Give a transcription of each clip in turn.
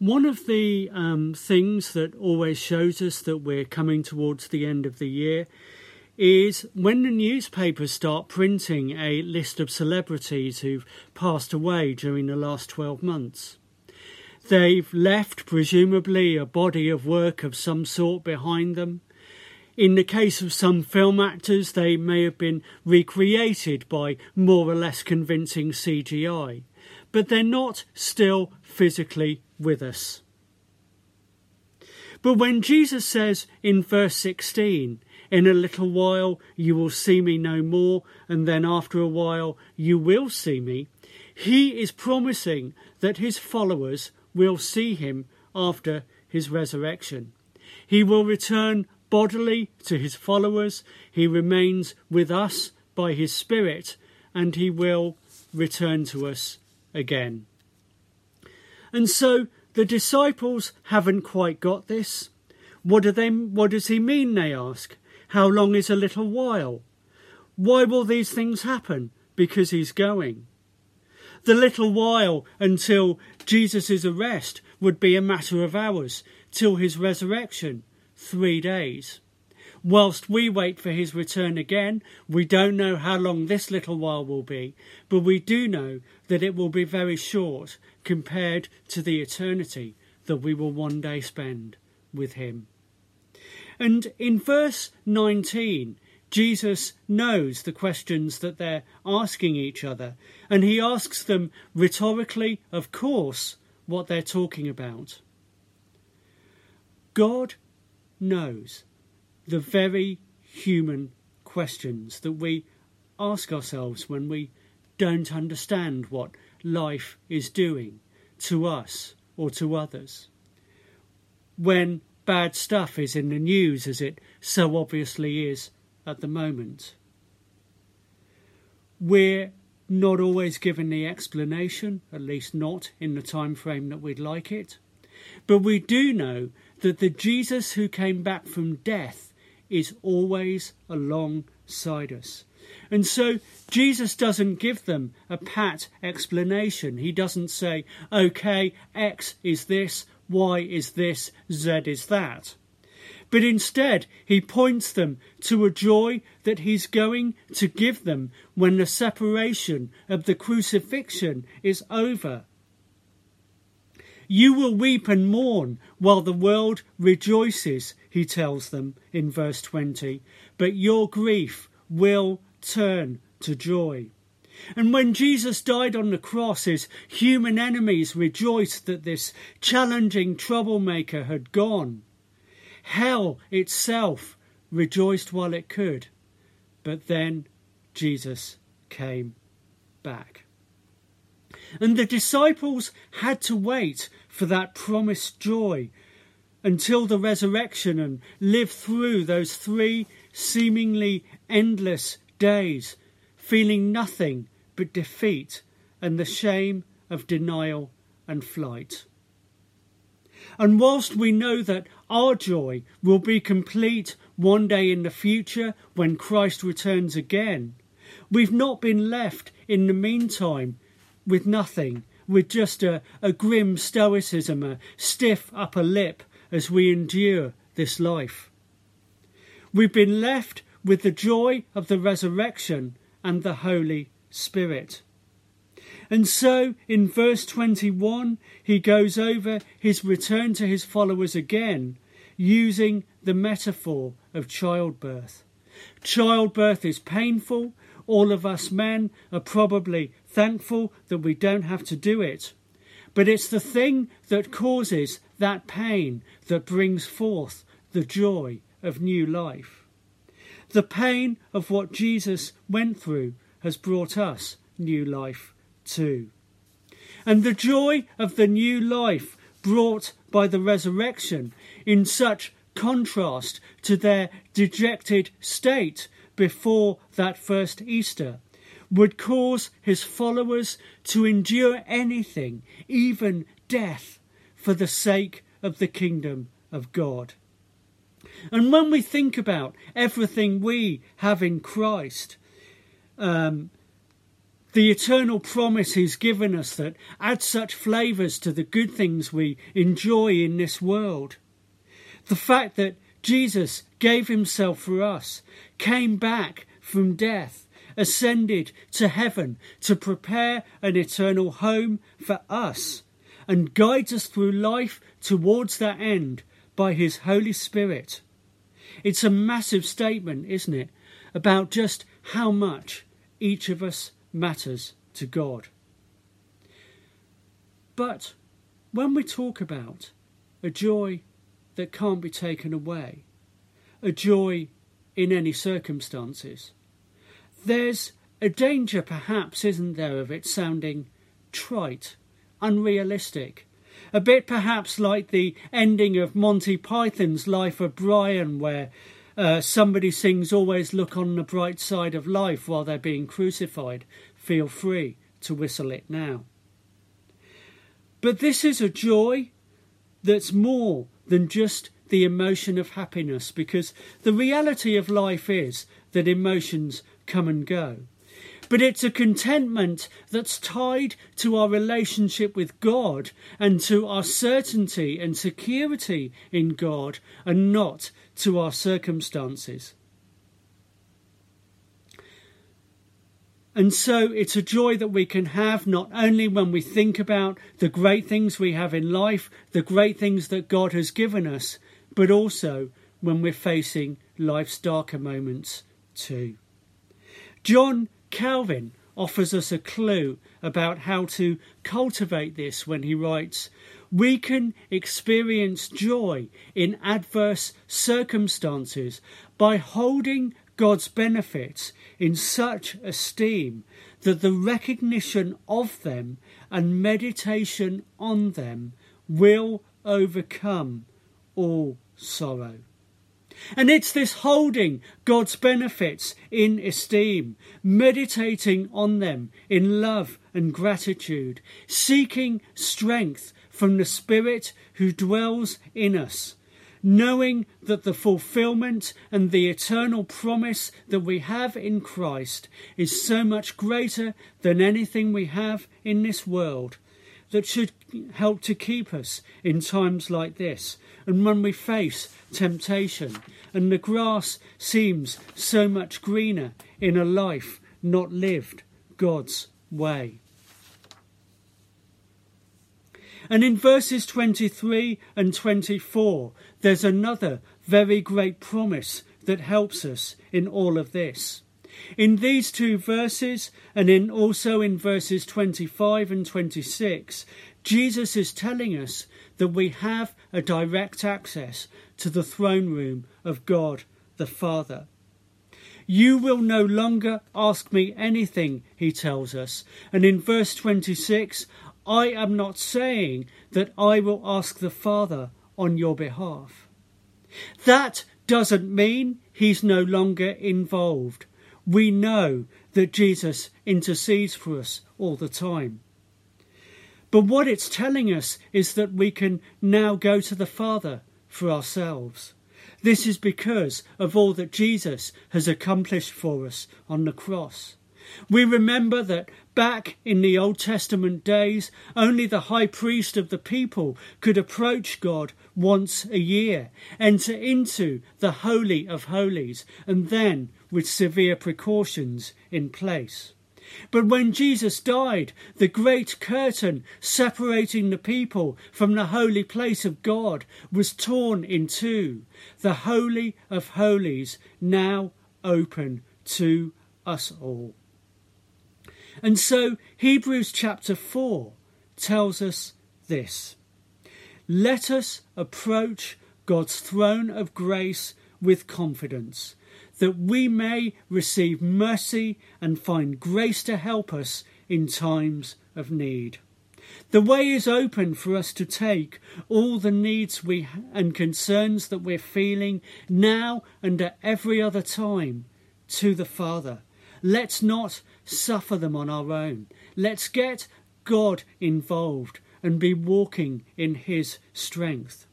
One of the um, things that always shows us that we're coming towards the end of the year is when the newspapers start printing a list of celebrities who've passed away during the last 12 months. They've left, presumably, a body of work of some sort behind them. In the case of some film actors, they may have been recreated by more or less convincing CGI, but they're not still physically with us. But when Jesus says in verse 16, In a little while you will see me no more, and then after a while you will see me, he is promising that his followers will see him after his resurrection. He will return bodily to his followers, he remains with us by his Spirit, and he will return to us again. And so the disciples haven't quite got this. What, do they, what does he mean, they ask? How long is a little while? Why will these things happen? Because he's going. The little while until Jesus' arrest would be a matter of hours, till his resurrection, three days. Whilst we wait for his return again, we don't know how long this little while will be, but we do know that it will be very short compared to the eternity that we will one day spend with him. And in verse 19, Jesus knows the questions that they're asking each other, and he asks them rhetorically, of course, what they're talking about. God knows the very human questions that we ask ourselves when we don't understand what life is doing to us or to others. When bad stuff is in the news, as it so obviously is at the moment. We're not always given the explanation, at least not in the time frame that we'd like it. But we do know that the Jesus who came back from death is always alongside us. And so Jesus doesn't give them a pat explanation. He doesn't say, okay, X is this, Y is this, Z is that but instead he points them to a joy that he's going to give them when the separation of the crucifixion is over. You will weep and mourn while the world rejoices, he tells them in verse 20, but your grief will turn to joy. And when Jesus died on the cross, his human enemies rejoiced that this challenging troublemaker had gone. Hell itself rejoiced while it could. But then Jesus came back. And the disciples had to wait for that promised joy until the resurrection and live through those three seemingly endless days, feeling nothing but defeat and the shame of denial and flight. And whilst we know that our joy will be complete one day in the future when Christ returns again, we've not been left in the meantime with nothing, with just a, a grim stoicism, a stiff upper lip as we endure this life. We've been left with the joy of the resurrection and the Holy Spirit. And so in verse 21, he goes over his return to his followers again, using the metaphor of childbirth. Childbirth is painful. All of us men are probably thankful that we don't have to do it. But it's the thing that causes that pain that brings forth the joy of new life. The pain of what Jesus went through has brought us new life too. And the joy of the new life brought by the resurrection in such contrast to their dejected state before that first Easter would cause his followers to endure anything, even death, for the sake of the kingdom of God. And when we think about everything we have in Christ, um, the eternal promise He's given us that adds such flavours to the good things we enjoy in this world. The fact that Jesus gave Himself for us, came back from death, ascended to heaven to prepare an eternal home for us, and guides us through life towards that end by His Holy Spirit. It's a massive statement, isn't it, about just how much each of us matters to God. But when we talk about a joy that can't be taken away, a joy in any circumstances, there's a danger, perhaps, isn't there, of it sounding trite, unrealistic, a bit perhaps like the ending of Monty Python's Life of Brian, where uh, somebody sings Always Look on the Bright Side of Life while they're being crucified. Feel free to whistle it now. But this is a joy that's more than just the emotion of happiness because the reality of life is that emotions come and go but it's a contentment that's tied to our relationship with God and to our certainty and security in God and not to our circumstances. And so it's a joy that we can have not only when we think about the great things we have in life, the great things that God has given us, but also when we're facing life's darker moments too. John Calvin offers us a clue about how to cultivate this when he writes, We can experience joy in adverse circumstances by holding God's benefits in such esteem that the recognition of them and meditation on them will overcome all sorrow. And it's this holding God's benefits in esteem, meditating on them in love and gratitude, seeking strength from the Spirit who dwells in us, knowing that the fulfillment and the eternal promise that we have in Christ is so much greater than anything we have in this world that should help to keep us in times like this and when we face temptation and the grass seems so much greener in a life not lived God's way. And in verses 23 and 24, there's another very great promise that helps us in all of this. In these two verses, and in also in verses 25 and 26, Jesus is telling us that we have a direct access to the throne room of God the Father. You will no longer ask me anything, he tells us. And in verse 26, I am not saying that I will ask the Father on your behalf. That doesn't mean he's no longer involved. We know that Jesus intercedes for us all the time. But what it's telling us is that we can now go to the Father for ourselves. This is because of all that Jesus has accomplished for us on the cross. We remember that back in the Old Testament days, only the high priest of the people could approach God once a year, enter into the Holy of Holies, and then with severe precautions in place. But when Jesus died, the great curtain separating the people from the holy place of God was torn in two, the Holy of Holies now open to us all. And so Hebrews chapter 4 tells us this Let us approach God's throne of grace with confidence that we may receive mercy and find grace to help us in times of need. The way is open for us to take all the needs we and concerns that we're feeling now and at every other time to the Father. Let's not suffer them on our own. Let's get God involved and be walking in His strength.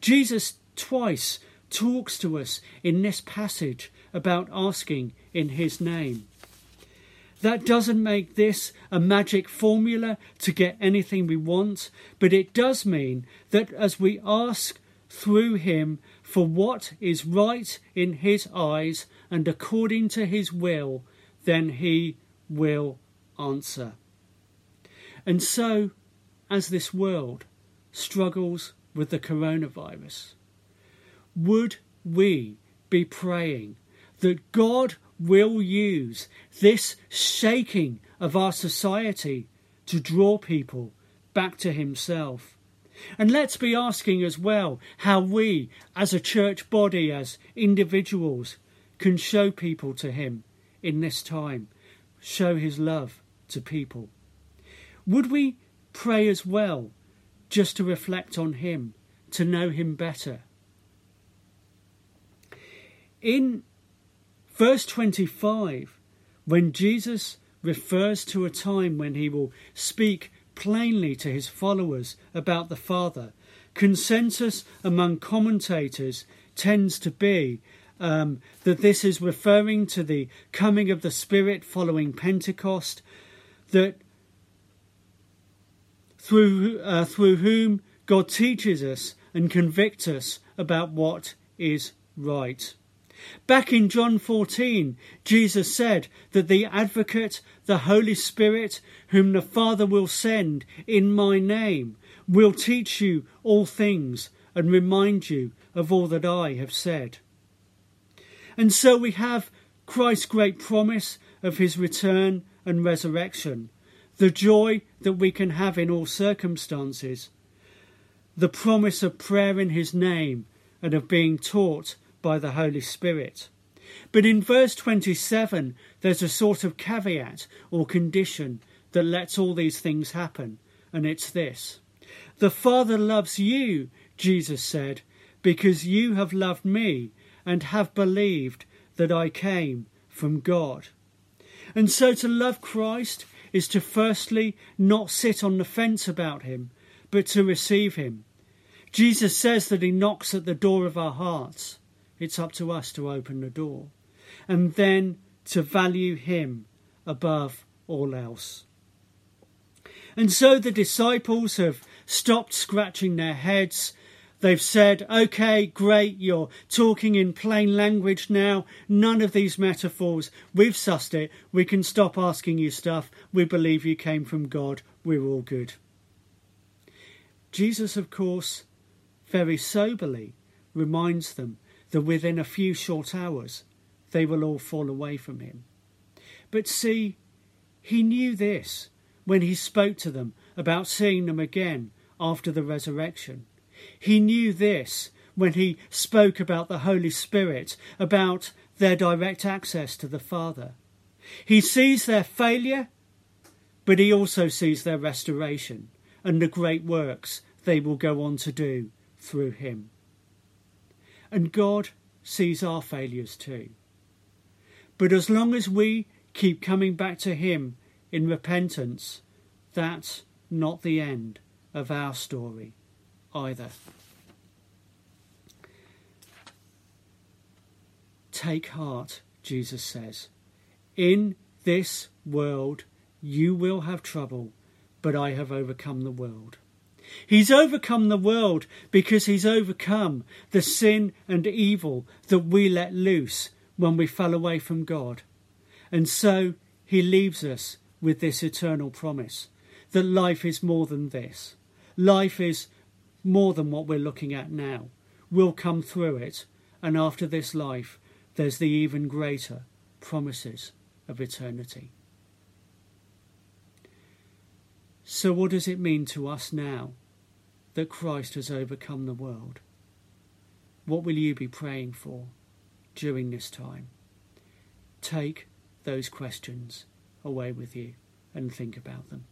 Jesus twice talks to us in this passage about asking in his name. That doesn't make this a magic formula to get anything we want, but it does mean that as we ask through Him for what is right in His eyes and according to His will, then He will answer. And so, as this world struggles with the coronavirus, would we be praying that God will use this shaking of our society to draw people back to Himself. And let's be asking as well how we, as a church body, as individuals, can show people to Him in this time, show His love to people. Would we pray as well just to reflect on Him, to know Him better? In Verse 25, when Jesus refers to a time when he will speak plainly to his followers about the Father, consensus among commentators tends to be um, that this is referring to the coming of the Spirit following Pentecost, that through uh, through whom God teaches us and convicts us about what is right. Back in John 14, Jesus said that the Advocate, the Holy Spirit, whom the Father will send in my name, will teach you all things and remind you of all that I have said. And so we have Christ's great promise of his return and resurrection, the joy that we can have in all circumstances, the promise of prayer in his name and of being taught by the Holy Spirit. But in verse 27, there's a sort of caveat or condition that lets all these things happen, and it's this The Father loves you, Jesus said, because you have loved me and have believed that I came from God. And so to love Christ is to firstly not sit on the fence about him, but to receive him. Jesus says that he knocks at the door of our hearts. It's up to us to open the door. And then to value Him above all else. And so the disciples have stopped scratching their heads. They've said, okay, great, you're talking in plain language now. None of these metaphors. We've sussed it. We can stop asking you stuff. We believe you came from God. We're all good. Jesus, of course, very soberly reminds them that within a few short hours they will all fall away from him. But see, he knew this when he spoke to them about seeing them again after the resurrection. He knew this when he spoke about the Holy Spirit, about their direct access to the Father. He sees their failure, but he also sees their restoration and the great works they will go on to do through him. And God sees our failures too. But as long as we keep coming back to Him in repentance, that's not the end of our story either. Take heart, Jesus says. In this world you will have trouble, but I have overcome the world. He's overcome the world because he's overcome the sin and evil that we let loose when we fell away from God. And so he leaves us with this eternal promise that life is more than this. Life is more than what we're looking at now. We'll come through it, and after this life, there's the even greater promises of eternity. So, what does it mean to us now that Christ has overcome the world? What will you be praying for during this time? Take those questions away with you and think about them.